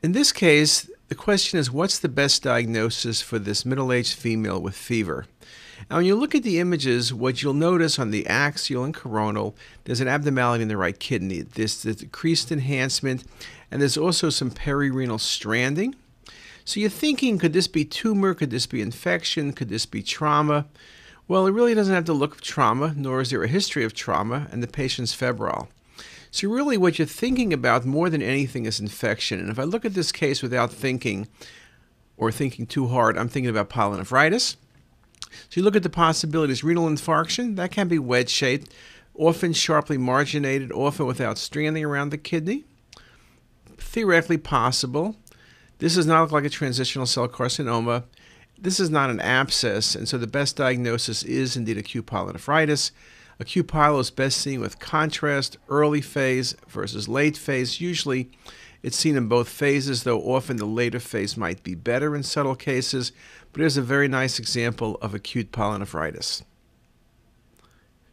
In this case, the question is what's the best diagnosis for this middle aged female with fever? Now, when you look at the images, what you'll notice on the axial and coronal, there's an abnormality in the right kidney. There's the decreased enhancement, and there's also some perirenal stranding. So you're thinking, could this be tumor? Could this be infection? Could this be trauma? Well, it really doesn't have to look of trauma, nor is there a history of trauma, and the patient's febrile. So, really, what you're thinking about more than anything is infection. And if I look at this case without thinking or thinking too hard, I'm thinking about pyelonephritis. So, you look at the possibilities renal infarction, that can be wedge shaped, often sharply marginated, often without stranding around the kidney. Theoretically possible. This does not look like a transitional cell carcinoma. This is not an abscess, and so the best diagnosis is indeed acute pyelonephritis. Acute pyelo is best seen with contrast, early phase versus late phase. Usually it's seen in both phases, though often the later phase might be better in subtle cases. But here's a very nice example of acute pyelonephritis.